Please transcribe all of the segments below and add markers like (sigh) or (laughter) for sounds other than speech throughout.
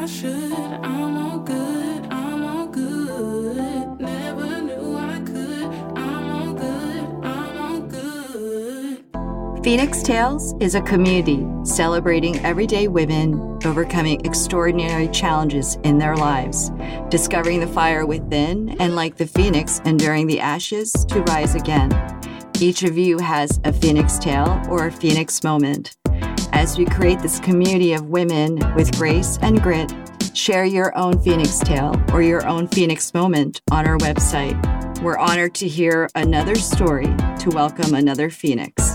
I should. I'm all good, I'm all good. Never knew I could. I'm all good, I'm all good. Phoenix Tales is a community celebrating everyday women overcoming extraordinary challenges in their lives, discovering the fire within, and like the phoenix, enduring the ashes to rise again. Each of you has a phoenix tale or a phoenix moment. As we create this community of women with grace and grit, share your own phoenix tale or your own phoenix moment on our website. We're honored to hear another story to welcome another phoenix.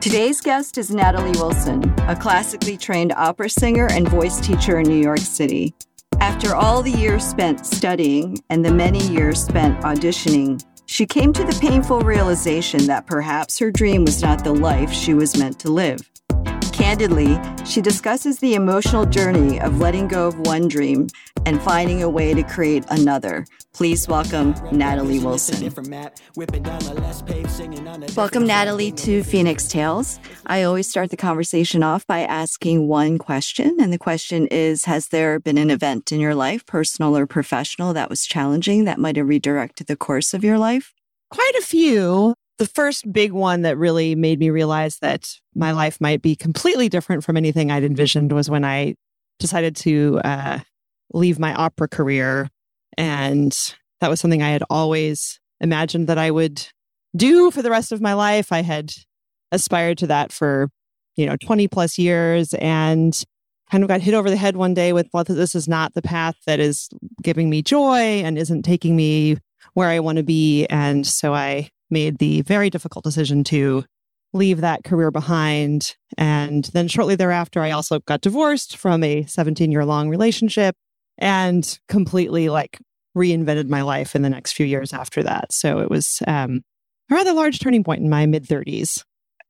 Today's guest is Natalie Wilson, a classically trained opera singer and voice teacher in New York City. After all the years spent studying and the many years spent auditioning, she came to the painful realization that perhaps her dream was not the life she was meant to live. Candidly, she discusses the emotional journey of letting go of one dream and finding a way to create another. Please welcome Natalie Wilson. Welcome, Natalie, to Phoenix Tales. I always start the conversation off by asking one question. And the question is Has there been an event in your life, personal or professional, that was challenging that might have redirected the course of your life? Quite a few. The first big one that really made me realize that my life might be completely different from anything I'd envisioned was when I decided to uh, leave my opera career. And that was something I had always imagined that I would do for the rest of my life. I had aspired to that for, you know, 20 plus years and kind of got hit over the head one day with, well, this is not the path that is giving me joy and isn't taking me where I want to be. And so I made the very difficult decision to leave that career behind. And then shortly thereafter, I also got divorced from a 17 year long relationship and completely like reinvented my life in the next few years after that. So it was um, a rather large turning point in my mid 30s.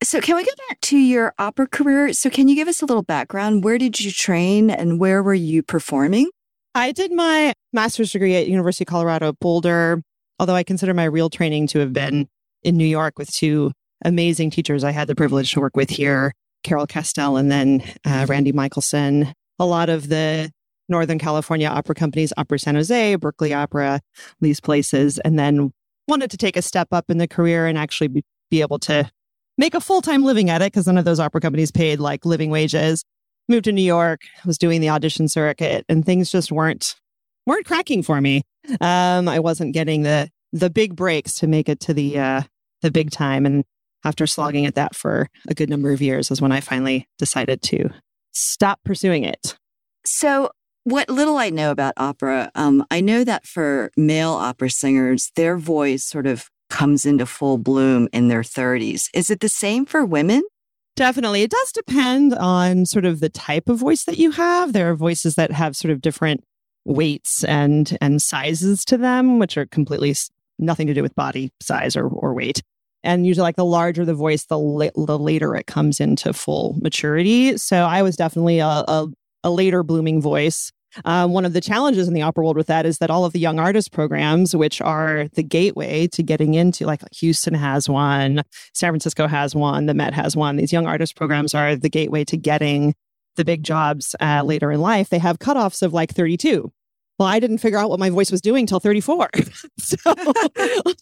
So, can we go back to your opera career? So, can you give us a little background? Where did you train and where were you performing? I did my master's degree at University of Colorado Boulder, although I consider my real training to have been in New York with two amazing teachers I had the privilege to work with here Carol Castell and then uh, Randy Michelson. A lot of the Northern California opera companies, Opera San Jose, Berkeley Opera, these places, and then wanted to take a step up in the career and actually be, be able to make a full time living at it because none of those opera companies paid like living wages. Moved to New York, was doing the audition circuit, and things just weren't weren't cracking for me. Um, I wasn't getting the the big breaks to make it to the uh, the big time, and after slogging at that for a good number of years, was when I finally decided to stop pursuing it. So, what little I know about opera, um, I know that for male opera singers, their voice sort of comes into full bloom in their 30s. Is it the same for women? Definitely. It does depend on sort of the type of voice that you have. There are voices that have sort of different weights and and sizes to them, which are completely nothing to do with body size or, or weight. And usually, like the larger the voice, the, la- the later it comes into full maturity. So I was definitely a, a, a later blooming voice. Um, one of the challenges in the opera world with that is that all of the young artist programs, which are the gateway to getting into, like Houston has one, San Francisco has one, the Met has one. These young artist programs are the gateway to getting the big jobs uh, later in life. They have cutoffs of like 32 well, I didn't figure out what my voice was doing till 34. (laughs) so (laughs)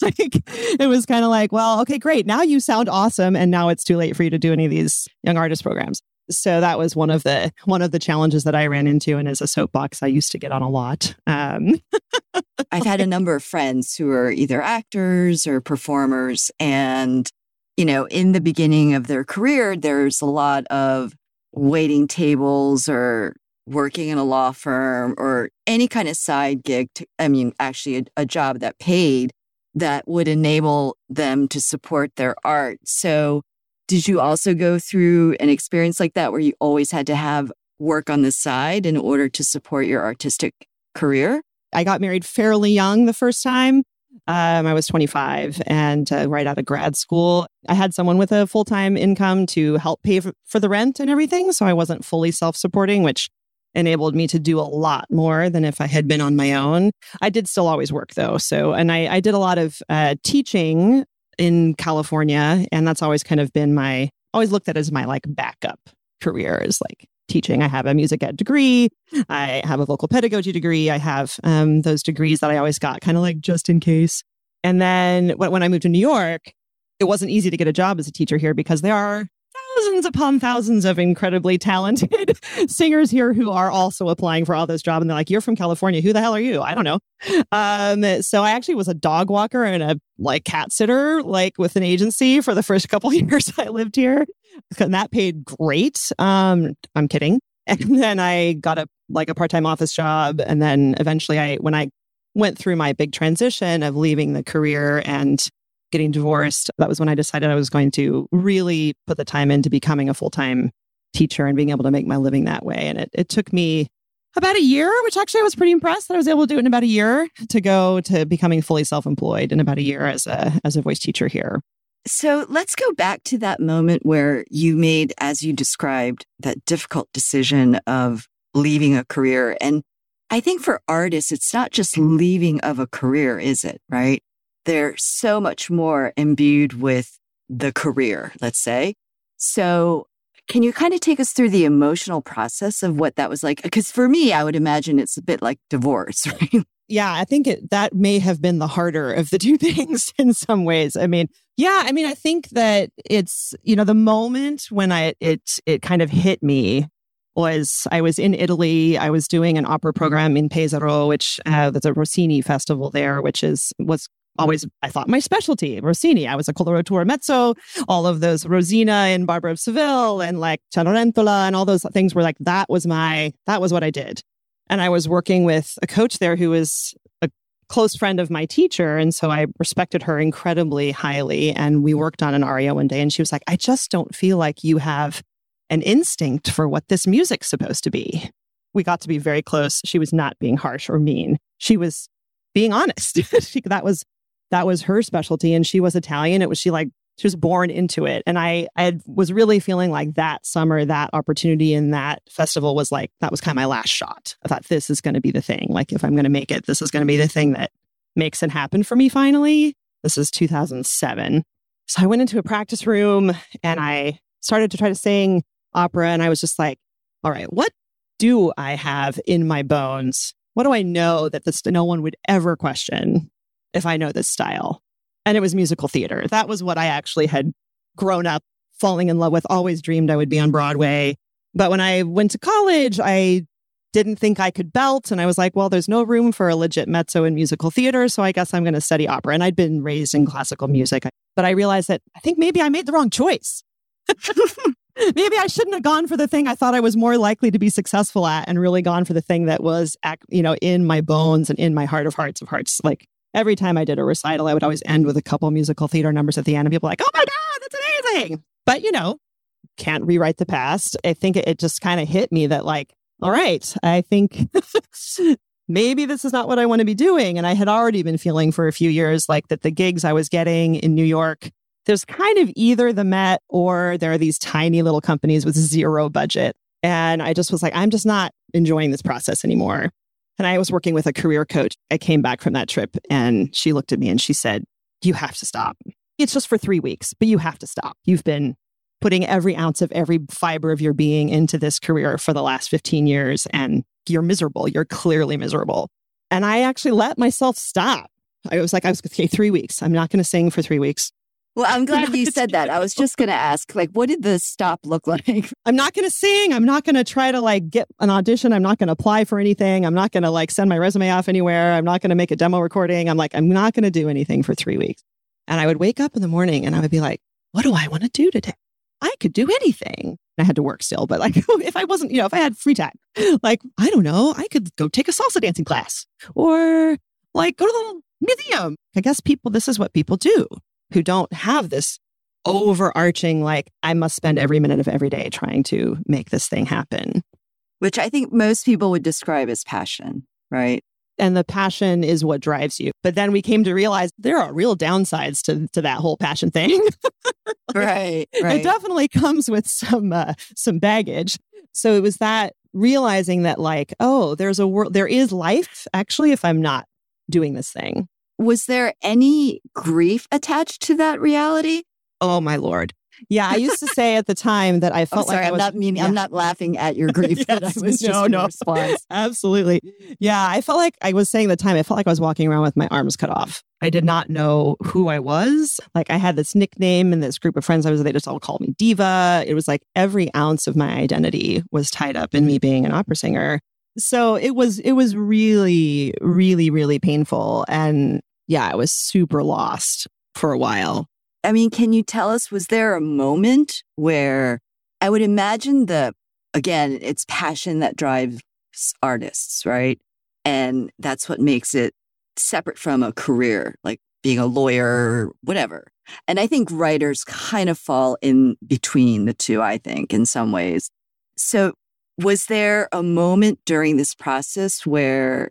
like it was kind of like, well, okay, great. Now you sound awesome. And now it's too late for you to do any of these young artist programs. So that was one of the one of the challenges that I ran into, and as a soapbox, I used to get on a lot. Um, (laughs) I've had a number of friends who are either actors or performers, and you know, in the beginning of their career, there's a lot of waiting tables or working in a law firm or any kind of side gig, to, I mean, actually a, a job that paid that would enable them to support their art. So, did you also go through an experience like that where you always had to have work on the side in order to support your artistic career? I got married fairly young the first time. Um, I was 25 and uh, right out of grad school. I had someone with a full time income to help pay for, for the rent and everything. So I wasn't fully self supporting, which enabled me to do a lot more than if I had been on my own. I did still always work though. So, and I, I did a lot of uh, teaching in California. And that's always kind of been my, always looked at as my like backup career is like teaching. I have a music ed degree. I have a vocal pedagogy degree. I have um, those degrees that I always got kind of like just in case. And then when, I moved to New York, it wasn't easy to get a job as a teacher here because there are thousands upon thousands of incredibly talented (laughs) singers here who are also applying for all those jobs. And they're like, you're from California. Who the hell are you? I don't know. Um, so I actually was a dog walker and a like cat sitter, like with an agency for the first couple (laughs) years I lived here. And that paid great. Um, I'm kidding. (laughs) And then I got a like a part-time office job. And then eventually I when I went through my big transition of leaving the career and getting divorced, that was when I decided I was going to really put the time into becoming a full time teacher and being able to make my living that way. And it, it took me about a year, which actually I was pretty impressed that I was able to do it in about a year to go to becoming fully self employed in about a year as a, as a voice teacher here. So let's go back to that moment where you made, as you described, that difficult decision of leaving a career. And I think for artists, it's not just leaving of a career, is it? Right? They're so much more imbued with the career, let's say. So can you kind of take us through the emotional process of what that was like? Because for me, I would imagine it's a bit like divorce, (laughs) right? Yeah, I think it, that may have been the harder of the two (laughs) things in some ways. I mean, yeah, I mean, I think that it's you know the moment when I it it kind of hit me was I was in Italy. I was doing an opera program in Pesaro, which uh, there's a Rossini festival there, which is was always I thought my specialty Rossini. I was a coloratura mezzo. All of those Rosina and Barber of Seville and like Cenerentola and all those things were like that was my that was what I did. And I was working with a coach there who was a close friend of my teacher. And so I respected her incredibly highly. And we worked on an aria one day and she was like, I just don't feel like you have an instinct for what this music's supposed to be. We got to be very close. She was not being harsh or mean. She was being honest. (laughs) she, that was that was her specialty and she was Italian. It was she like she was born into it. And I, I was really feeling like that summer, that opportunity in that festival was like, that was kind of my last shot. I thought this is going to be the thing. Like, if I'm going to make it, this is going to be the thing that makes it happen for me finally. This is 2007. So I went into a practice room and I started to try to sing opera. And I was just like, all right, what do I have in my bones? What do I know that this no one would ever question if I know this style? And it was musical theater. That was what I actually had grown up falling in love with, always dreamed I would be on Broadway. But when I went to college, I didn't think I could belt. And I was like, well, there's no room for a legit mezzo in musical theater. So I guess I'm going to study opera. And I'd been raised in classical music. But I realized that I think maybe I made the wrong choice. (laughs) maybe I shouldn't have gone for the thing I thought I was more likely to be successful at and really gone for the thing that was, you know, in my bones and in my heart of hearts of hearts. Like every time I did a recital, I would always end with a couple musical theater numbers at the end, and people like, "Oh my god, that's amazing!" But you know, can't rewrite the past. I think it, it just kind of hit me that like, all right, I think (laughs) maybe this is not what I want to be doing. And I had already been feeling for a few years like that the gigs I was getting in New York. There's kind of either the Met or there are these tiny little companies with zero budget. And I just was like, I'm just not enjoying this process anymore. And I was working with a career coach. I came back from that trip and she looked at me and she said, You have to stop. It's just for three weeks, but you have to stop. You've been putting every ounce of every fiber of your being into this career for the last 15 years and you're miserable. You're clearly miserable. And I actually let myself stop. I was like, I was okay, three weeks. I'm not going to sing for three weeks. Well, I'm glad you said that. I was just going (laughs) to ask, like, what did the stop look like? (laughs) I'm not going to sing. I'm not going to try to like get an audition. I'm not going to apply for anything. I'm not going to like send my resume off anywhere. I'm not going to make a demo recording. I'm like, I'm not going to do anything for three weeks. And I would wake up in the morning and I would be like, what do I want to do today? I could do anything. I had to work still, but like (laughs) if I wasn't, you know, if I had free time, (gasps) like, I don't know, I could go take a salsa dancing class or like go to the museum. I guess people, this is what people do who don't have this overarching, like, I must spend every minute of every day trying to make this thing happen. Which I think most people would describe as passion, right? And the passion is what drives you. But then we came to realize there are real downsides to, to that whole passion thing. (laughs) like, right, right. It definitely comes with some uh, some baggage. So it was that realizing that like, oh, there's a world, there is life actually if I'm not doing this thing. Was there any grief attached to that reality? Oh, my Lord. Yeah, I used to say at the time that I (laughs) felt sorry, like I I'm not meaning. yeah. I'm not laughing at your grief. (laughs) but I was no, no. response. Absolutely. Yeah, I felt like I was saying at the time, I felt like I was walking around with my arms cut off. I did not know who I was. Like I had this nickname and this group of friends I was, they just all called me diva. It was like every ounce of my identity was tied up in me being an opera singer. So it was, it was really, really, really painful. And yeah, I was super lost for a while. I mean, can you tell us, was there a moment where I would imagine the, again, it's passion that drives artists, right? And that's what makes it separate from a career, like being a lawyer or whatever. And I think writers kind of fall in between the two, I think, in some ways. So, was there a moment during this process where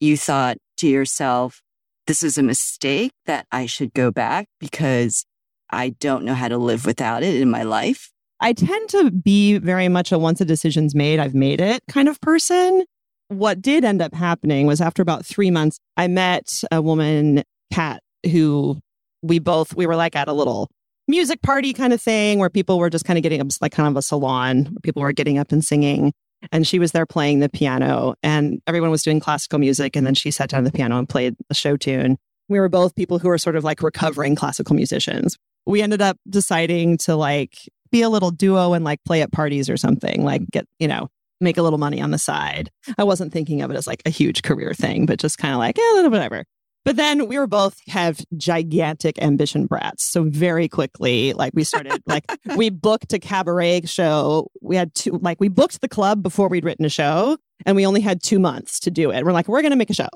you thought to yourself, this is a mistake that I should go back because I don't know how to live without it in my life? I tend to be very much a once a decision's made, I've made it kind of person. What did end up happening was after about three months, I met a woman, Kat, who we both, we were like at a little music party kind of thing where people were just kind of getting up, like kind of a salon where people were getting up and singing. And she was there playing the piano and everyone was doing classical music. And then she sat down at the piano and played a show tune. We were both people who were sort of like recovering classical musicians. We ended up deciding to like be a little duo and like play at parties or something, like get, you know, make a little money on the side. I wasn't thinking of it as like a huge career thing, but just kind of like, eh, whatever. But then we were both have gigantic ambition brats. So very quickly, like we started, (laughs) like we booked a cabaret show. We had two, like we booked the club before we'd written a show and we only had two months to do it. We're like, we're going to make a show.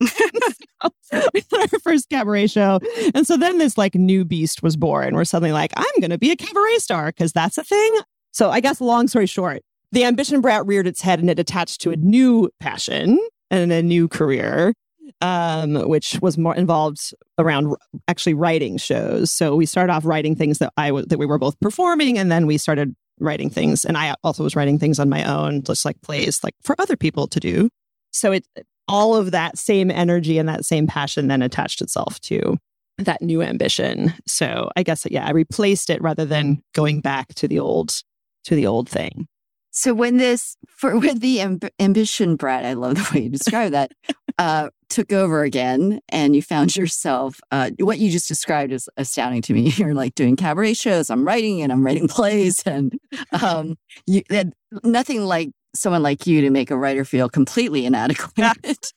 we (laughs) did (laughs) our first cabaret show. And so then this like new beast was born. We're suddenly like, I'm going to be a cabaret star because that's a thing. So I guess long story short, the ambition brat reared its head and it attached to a new passion and a new career, um, which was more involved around actually writing shows. So we started off writing things that I w- that we were both performing, and then we started writing things, and I also was writing things on my own, just like plays, like for other people to do. So it all of that same energy and that same passion then attached itself to that new ambition. So I guess yeah, I replaced it rather than going back to the old to the old thing. So when this for (laughs) when the amb- ambition brat, I love the way you describe that, uh, took over again, and you found yourself. Uh, what you just described is astounding to me. (laughs) You're like doing cabaret shows. I'm writing and I'm writing (laughs) plays, and um, you and nothing like someone like you to make a writer feel completely inadequate.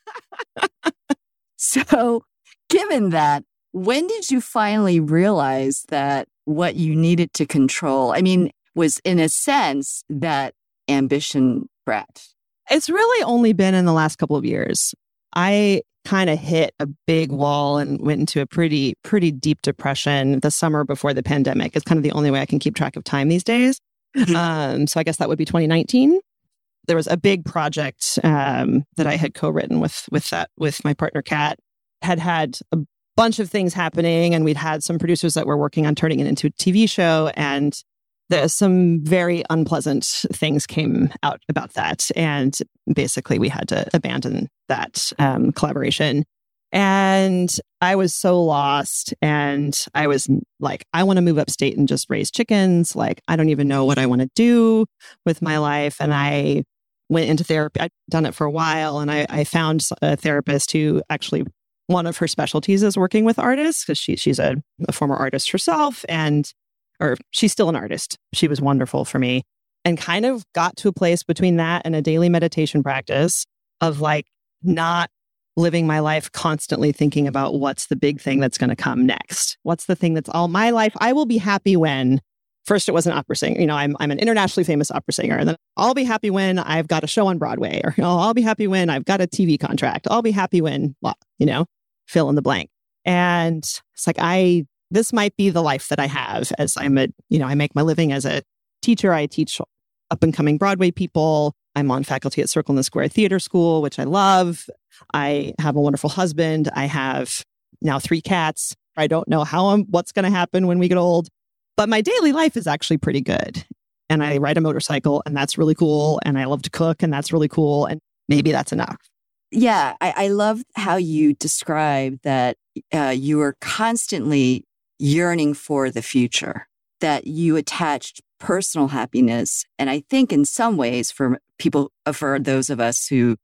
(laughs) so, given that, when did you finally realize that what you needed to control? I mean, was in a sense that ambition brat. It's really only been in the last couple of years. I kind of hit a big wall and went into a pretty, pretty deep depression the summer before the pandemic. It's kind of the only way I can keep track of time these days. Mhm. Um, so I guess that would be 2019. There was a big project um, that I had co-written with with that with my partner Kat. Had had a bunch of things happening, and we'd had some producers that were working on turning it into a TV show, and there's some very unpleasant things came out about that and basically we had to abandon that um, collaboration. And i was so lost and i was like i want to move upstate and just raise chickens. Like i don't even know what i want to do with my life. And i went into therapy i'd done it for a while and i, I found a therapist who actually one of her specialties is working with artists because she, she's a, a former artist herself and or she's still an artist. She was wonderful for me and kind of got to a place between that and a daily meditation practice of like not living my life constantly thinking about what's the big thing that's going to come next. What's the thing that's all my life? I will be happy when first it was an opera singer. You know, I'm, I'm an internationally famous opera singer. And then I'll be happy when I've got a show on Broadway or you know, I'll be happy when I've got a TV contract. I'll be happy when, you know, fill in the blank. And it's like, I this might be the life that I have as I'm a, you know, I make my living as a teacher. I teach up and coming Broadway people. I'm on faculty at Circle in the Square Theater School, which I love. I have a wonderful husband. I have now three cats. I don't know how I'm, what's going to happen when we get old, but my daily life is actually pretty good. And I ride a motorcycle, and that's really cool. And I love to cook, and that's really cool. And maybe that's enough. Yeah, I, I love how you describe that uh, you are constantly yearning for the future. that you attached personal happiness. And I think in some ways, for people, for those of us who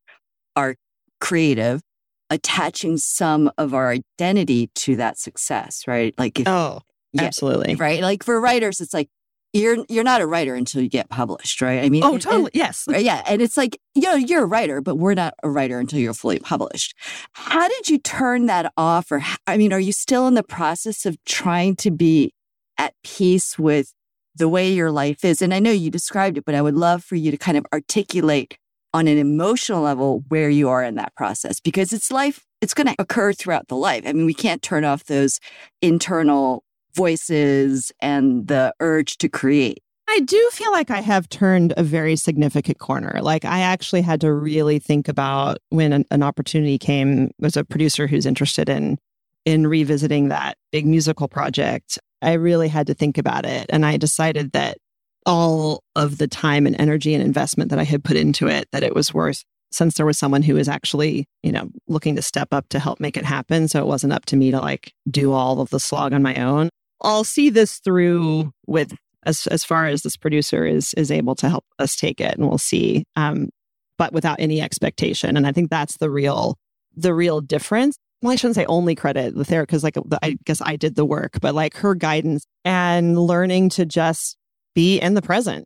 are creative, attaching some of our identity to that success, right? Like, if, Oh, Yeah, absolutely. right? Like for writers, it's like you're you're not a writer until you get published, right? I mean, Oh, and- and- totally. Yes. Right, Yeah. And it's like, you know, you're a writer, but we're not a writer until you're fully published. How did you turn that off? Or, I mean, are you still in the process of trying to be at peace with the way your life is? And I know you described it, but I would love for you to kind of articulate on an emotional level where you are in that process because it's life, it's going to occur throughout the life. I mean, we can't turn off those internal voices and the urge to create. I do feel like I have turned a very significant corner. Like I actually had to really think about when an, an opportunity came. There's a producer who's interested in in revisiting that big musical project. I really had to think about it, and I decided that all of the time and energy and investment that I had put into it, that it was worth. Since there was someone who was actually, you know, looking to step up to help make it happen, so it wasn't up to me to like do all of the slog on my own. I'll see this through with as as far as this producer is is able to help us take it and we'll see um but without any expectation and i think that's the real the real difference well i shouldn't say only credit the therapist because like i guess i did the work but like her guidance and learning to just be in the present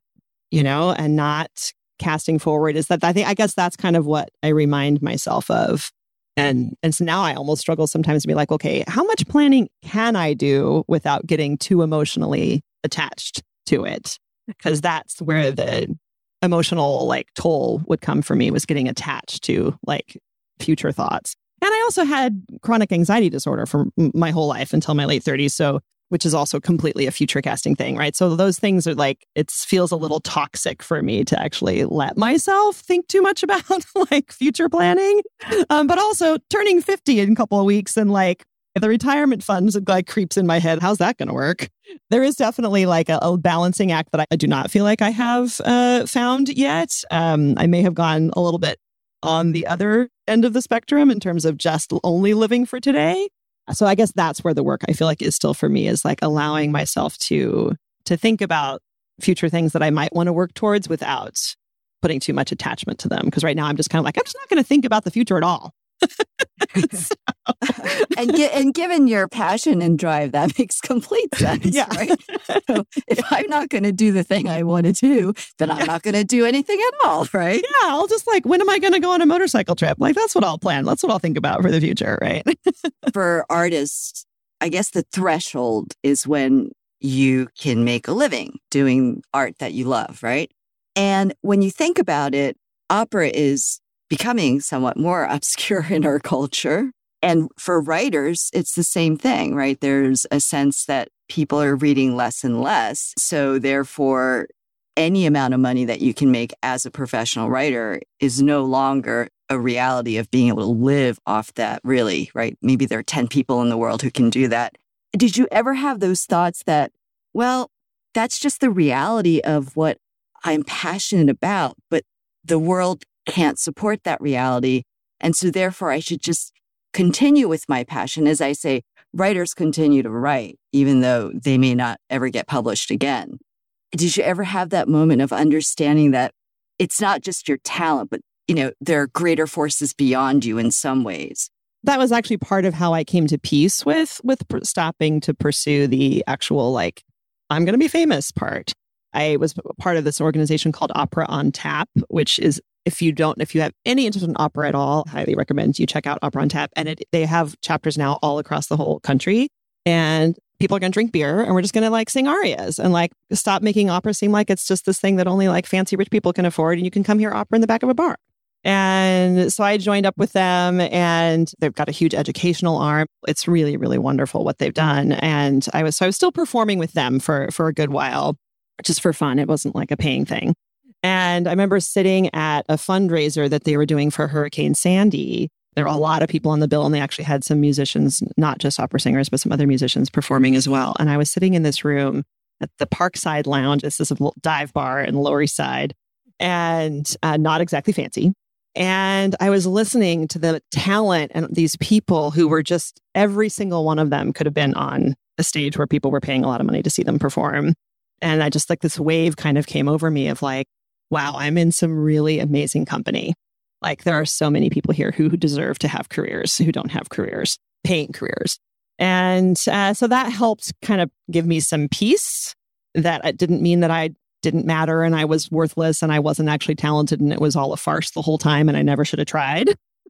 you know and not casting forward is that i think i guess that's kind of what i remind myself of and and so now I almost struggle sometimes to be like, okay, how much planning can I do without getting too emotionally attached to it? Because that's where the emotional like toll would come for me was getting attached to like future thoughts. And I also had chronic anxiety disorder for my whole life until my late 30s. So, which is also completely a future casting thing, right? So those things are like, it feels a little toxic for me to actually let myself think too much (laughs) about like future planning. Um, but also turning 50 in a couple of weeks and like the retirement funds like creeps in my head. How's that going to work? There is definitely like a, a balancing act that I, do not feel like I have uh, found yet. Um, I may have gone a little bit on the other end of the spectrum in terms of just only living for today. So I guess that's where the work I feel like is still for me is like allowing myself to to think about future things that I might want to work towards without putting too much attachment to them. Because right now I'm just kind of like, I'm just not going to think about the future at all. (laughs) (laughs) So- and gi- and given your passion and drive, that (laughs) makes complete sense. Yeah. Right. So if I'm not going to do the thing I want to do, then I'm not going to do anything at all. Right. yeah, I'll just like, when am I going to go on a motorcycle trip? Like, that's what I'll plan. That's what I'll think about for the future. Right. For artists, I guess the threshold is when you can make a living doing art that you love. Right. And when you think about it, opera is becoming somewhat more (laughs) obscure in our culture. And for writers, it's the same thing, right? There's a sense that people are reading less and less. So, therefore, any amount of money that you can make as a professional writer is no longer a reality of being able to live off that, really, right? Maybe there are 10 people in the world who can do that. Did you ever have those thoughts that, well, that's just the reality of what I'm passionate about, but the world can't support that reality. And so, therefore, I should just continue with my passion. As I say, writers continue to write, even though they may not ever get published again. Did you ever have that moment of understanding that it's not just your talent, but you know, there are greater forces beyond you in some ways? that was actually part of how I came to peace with with pr- stopping to pursue the actual like I'm going to be famous part. I was part of this organization called Opera on Tap, which is if you don't if you have any interest in opera at all, highly recommend you check out Opera on Tap. And it, they have chapters now all across the whole country, and people are going to drink beer, and we're just going to like sing arias and like stop making opera seem like it's just this thing that only like fancy rich people can afford, and you can come hear opera in the back of a bar. And so I joined up with them and they've got a huge educational arm. It's really, really wonderful what they've done. And I was, so I was still performing with them for, for a good while, just for fun. It wasn't like a paying thing. And I remember sitting at a fundraiser that they were doing for Hurricane Sandy. There were a lot of people on the bill, and they actually had some musicians, not just opera singers, but some other musicians performing as well. And I was sitting in this room at the Parkside Lounge. This is a dive bar in Lower East Side, and uh, not exactly fancy. And I was listening to the talent and these people who were just every single one of them could have been on a stage where people were paying a lot of money to see them perform. And I just like this wave kind of came over me of like, wow, I'm in some really amazing company. Like there are so many people here who, deserve to have careers, who don't have careers, paying careers. And uh, so that helped kind of give me some peace that it didn't mean that I didn't matter and I was worthless and I wasn't actually talented and it was all a farce the whole time and I never should have tried.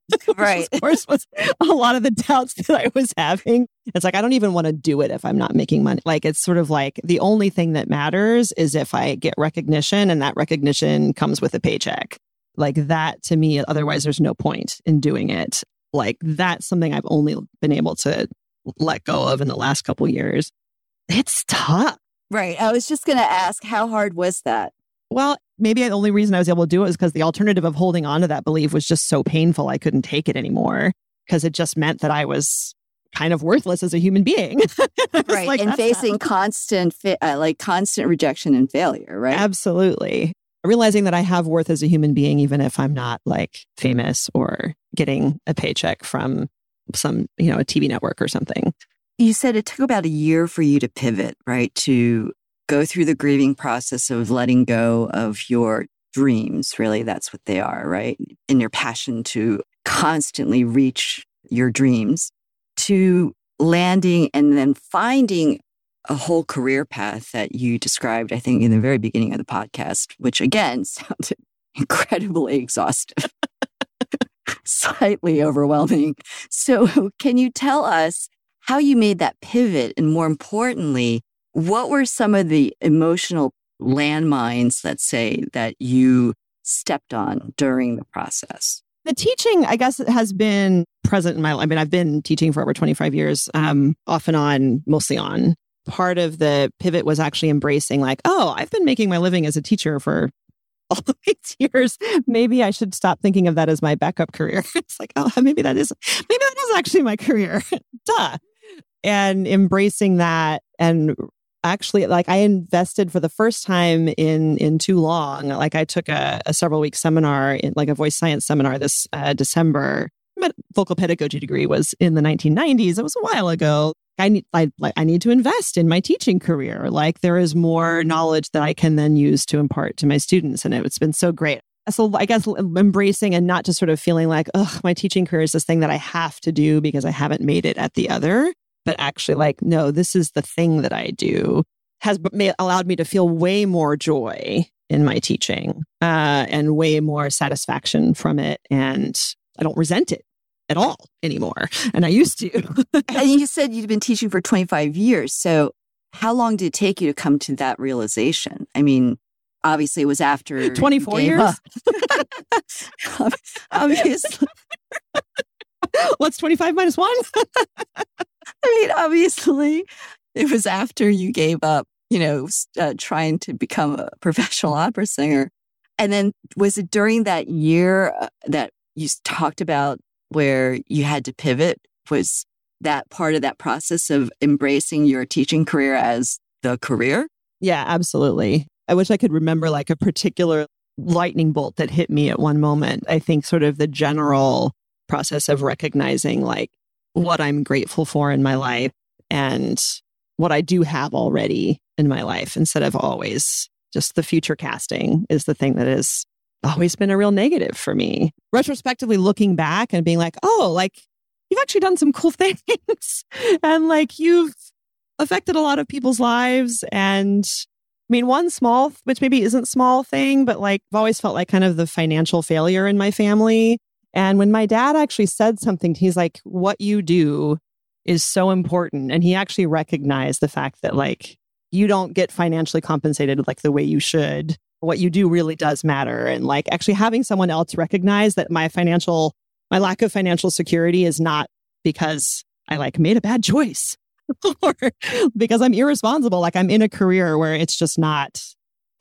(laughs) Right. of course, was a lot of the doubts (laughs) that I was having. It's like, I don't even want to do it if I'm not making money. Like, it's sort of like the only thing that matters is if I get recognition and that recognition comes with a paycheck. Like, that to me, otherwise, there's no point in doing it. Like, that's something I've only been able to let go of in the last couple years. It's tough. Right. I was just going to ask, how hard was that? Well, maybe the only reason I was able to do it was because the alternative of holding on to that belief was just so painful. I couldn't take it anymore because it just meant that I was kind of worthless as a human being. (laughs) right. like, and facing not- constant, fa- uh, like constant rejection and failure, right? Absolutely. Realizing that I have worth as a human being, even if I'm not like famous or getting a paycheck from some, you know, a TV network or something. You said it took about a year for you to pivot, right? To go through the grieving process of letting go of your dreams. Really, that's what they are, right? And your passion to constantly reach your dreams to landing and then finding a whole career path that you described, I think, in the very beginning of the podcast, which again (laughs) sounded incredibly exhaustive, (laughs) slightly overwhelming. So, can you tell us how you made that pivot? And more importantly, what were some of the emotional landmines, let's say, that you stepped on during the process? The teaching, I guess, has been present in my life. I mean, I've been teaching for over 25 years, um, off and on, mostly on. Part of the pivot was actually embracing, like, oh, I've been making my living as a teacher for all (laughs) these years. Maybe I should stop thinking of that as my backup career. (laughs) it's like, oh, maybe that is, maybe that is actually my career. (laughs) Duh. And embracing that and actually like i invested for the first time in in too long. Like i took a, a several week seminar in like a voice science seminar this uh, december. My vocal pedagogy degree was in the 1990s it was a while ago. I need I, like i need to invest in my teaching career. Like there is more knowledge that i can then use to impart to my students and it's been so great. So I guess embracing and not just sort of feeling like, oh, my teaching career is this thing that I have to do because I haven't made it at the other but actually like no this is the thing that i do has allowed me to feel way more joy in my teaching uh, and way more satisfaction from it and i don't resent it at all anymore and i used to (laughs) and you said you'd been teaching for 25 years. So, how long did it take you to come to that realization? I mean, obviously, it was after you 24 gave years? (laughs) obviously, (laughs) what's 25 minus one I mean, obviously, it was after you gave up, you know, uh, trying to become a professional (laughs) opera singer. And then was it during that year uh, that you talked about where you had to pivot? Was that part of that process of embracing your teaching career as the career? Yeah, absolutely. I wish I could remember like a particular lightning bolt that hit me at one moment. I think sort of the general process of recognizing like what I'm grateful for in my life and what I do have already in my life instead of always just the future casting is the thing that has always been a real negative for me. Retrospectively looking back and being like, oh, like you've actually done some cool (laughs) things and like you've affected a lot of people's lives and I mean, one small, which maybe isn't small thing, but like I've always felt like kind of the financial failure in my family. And when my dad actually said something, he's like, what you do is so important. And he actually recognized the fact that like you don't get financially compensated like the way you should. What you do really does matter. And like actually having someone else recognize that my financial, my lack of financial security is not because I like made a bad choice (laughs) or because I'm irresponsible. Like I'm in a career where it's just not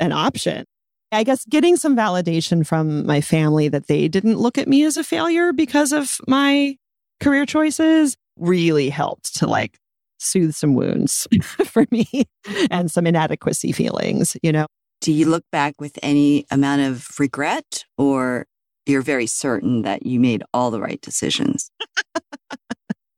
an option. I guess getting some validation from my family that they didn't look at me as a failure because of my career choices really helped to like soothe some wounds (laughs) for me and some inadequacy feelings, you know? Do you look back with any amount of regret or you're very certain that you made all the right decisions?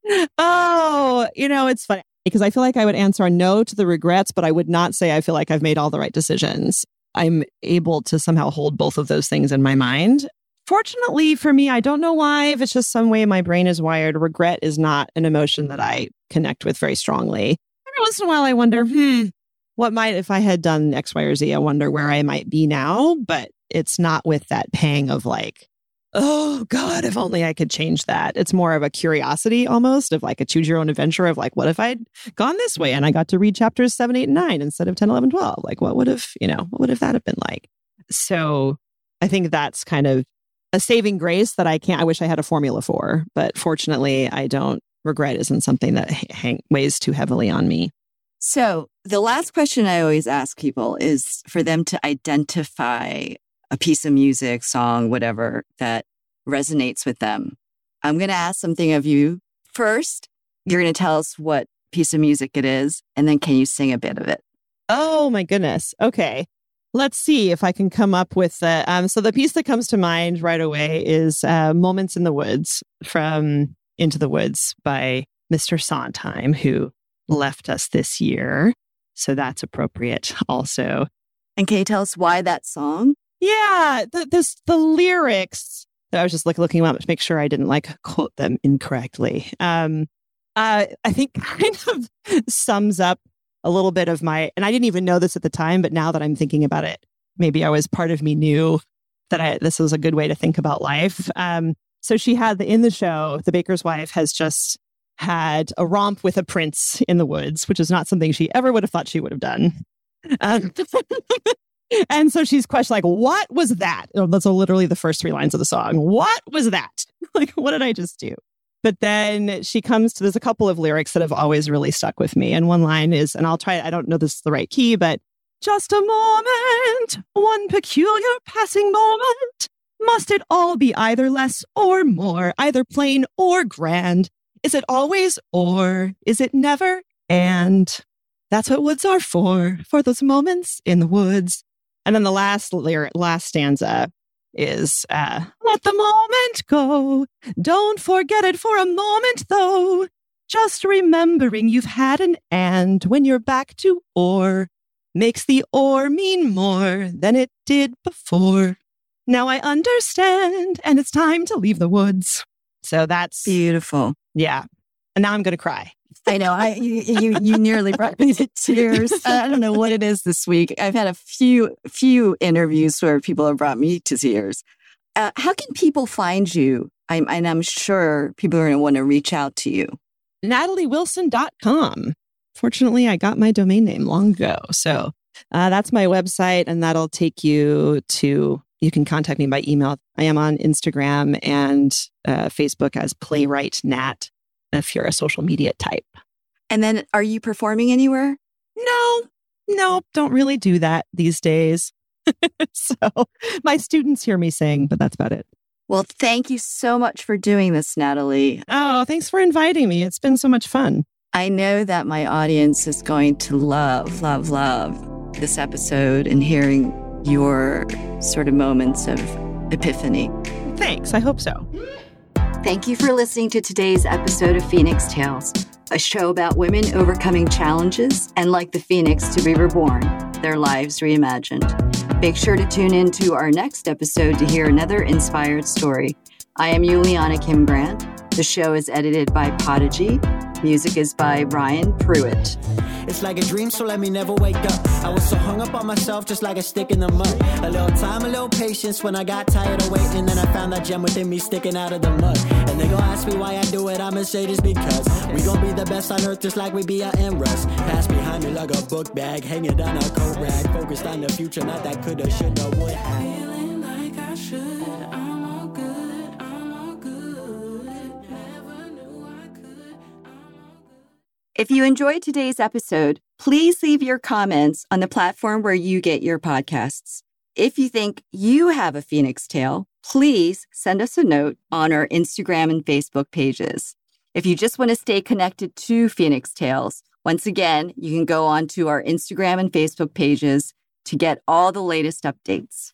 (laughs) oh, you know, it's funny because I feel like I would answer no to the regrets, but I would not say I feel like I've made all the right decisions. I'm able to somehow hold both of those things in my mind. Fortunately for me, I don't know why, if it's just some way my brain is wired, regret is not an emotion that I connect with very strongly. Every once in a while, I wonder, hmm, what might, if I had done X, Y, or Z, I wonder where I might be now. But it's not with that pang of like, oh God, if only I could change that. It's more of a curiosity almost of like a choose your own adventure of like, what if I'd gone this way and I got to read chapters seven, eight, and nine instead of 10, 11, 12? Like, what would have, you know, what would have that have been like? So I think that's kind of a saving grace that I can't, I wish I had a formula for, but fortunately I don't. Regret isn't something that hang, weighs too heavily on me. So, the last question I always ask people is for them to identify a piece of music, song, whatever that resonates with them. I'm going to ask something of you first. You're going to tell us what piece of music it is, and then can you sing a bit of it? Oh my goodness. Okay. Let's see if I can come up with uh, um so the piece that comes to mind right away is uh, Moments in the Woods from Into the Woods by Mr. Sondheim who left us this year. So that's appropriate also. And can you tell us why that song? Yeah, the, this the lyrics. I was just like looking them up to make sure I didn't like quote them incorrectly. Um, uh, I think (laughs) kind of sums up a little bit of my, and I didn't even know this at the time, but now that I'm thinking about it, maybe I was part of me knew that I, this was a good way to think about life. Um, so she had the, in the show, the baker's wife has just had a romp with a prince in the woods, which is not something she ever would have thought she would have done. Um, (laughs) and so she's questioned, like, what was that? Oh, that's literally the first three lines of the song. What was that? (laughs) like, what did I just do? But then she comes to, there's a couple of lyrics that have always really stuck with me. And one line is, and I'll try, it. I don't know this is the right key, but just a moment, one peculiar passing moment. Must it all be either less or more, either plain or grand? Is it always or? Is it never and? That's what woods are for, for those moments in the woods. And then the last lyric, last stanza is uh, let the moment go. Don't forget it for a moment, though. Just remembering you've had an and when you're back to or makes the or mean more than it did before. Now I understand, and it's time to leave the woods. So that's beautiful. Yeah. And now I'm going to cry. I know. I you, you, you nearly brought me to tears. (laughs) I don't know what it is this week. I've had a few few interviews where people have brought me to tears. Uh, how can people find you? I'm, and I'm sure people are going to want to reach out to you. NatalieWilson.com. Fortunately, I got my domain name long ago. So uh, that's my website, and that'll take you to. You can contact me by email. I am on Instagram and uh, Facebook as Playwright Nat if you're a social media type. And then are you performing anywhere? No, no, don't really do that these days. (laughs) so my students hear me sing, but that's about it. Well, thank you so much for doing this, Natalie. Oh, thanks for inviting me. It's been so much fun. I know that my audience is going to love, love, love this episode and hearing your sort of moments of epiphany. Thanks. I hope so. Thank you for listening to today's episode of Phoenix Tales, a show about women overcoming challenges and, like the phoenix, to be reborn, their lives reimagined. Make sure to tune in to our next episode to hear another inspired story. I am Juliana Kim Grant. The show is edited by Podigy. Music is by Ryan Pruitt. It's like a dream, so let me never wake up. I was so hung up on myself, just like a stick in the mud. A little time, a little patience when I got tired of waiting. Then I found that gem within me sticking out of the mud. And they gon' ask me why I do it, I'ma say this because we gon' be the best on earth, just like we be out in rust. Pass behind me like a book bag, hanging down a coat rag. Focused on the future, not that coulda, shoulda, would have. If you enjoyed today's episode, please leave your comments on the platform where you get your podcasts. If you think you have a Phoenix Tale, please send us a note on our Instagram and Facebook pages. If you just want to stay connected to Phoenix Tales, once again, you can go on to our Instagram and Facebook pages to get all the latest updates.